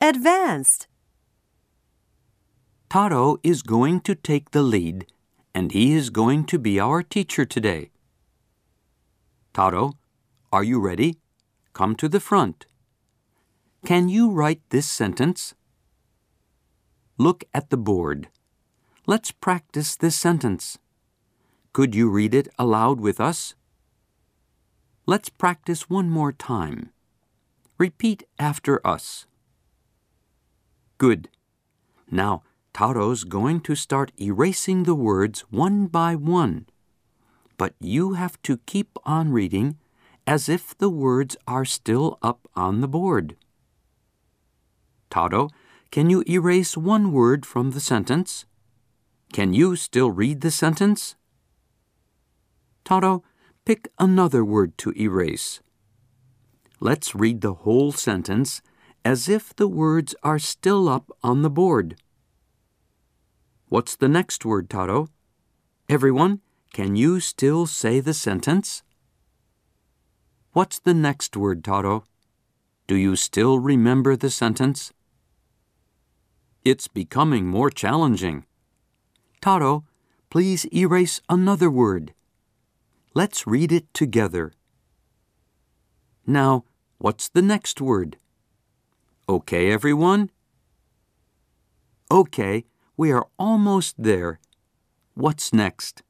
Advanced. Taro is going to take the lead, and he is going to be our teacher today. Taro, are you ready? Come to the front. Can you write this sentence? Look at the board. Let's practice this sentence. Could you read it aloud with us? Let's practice one more time. Repeat after us. Good. Now, Taro's going to start erasing the words one by one. But you have to keep on reading as if the words are still up on the board. Taro, can you erase one word from the sentence? Can you still read the sentence? Taro, pick another word to erase. Let's read the whole sentence as if the words are still up on the board. What's the next word, Taro? Everyone, can you still say the sentence? What's the next word, Taro? Do you still remember the sentence? It's becoming more challenging. Taro, please erase another word. Let's read it together. Now, what's the next word? Okay, everyone? Okay, we are almost there. What's next?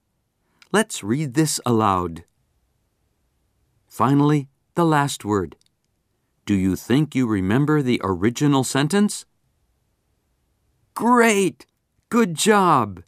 Let's read this aloud. Finally, the last word. Do you think you remember the original sentence? Great! Good job!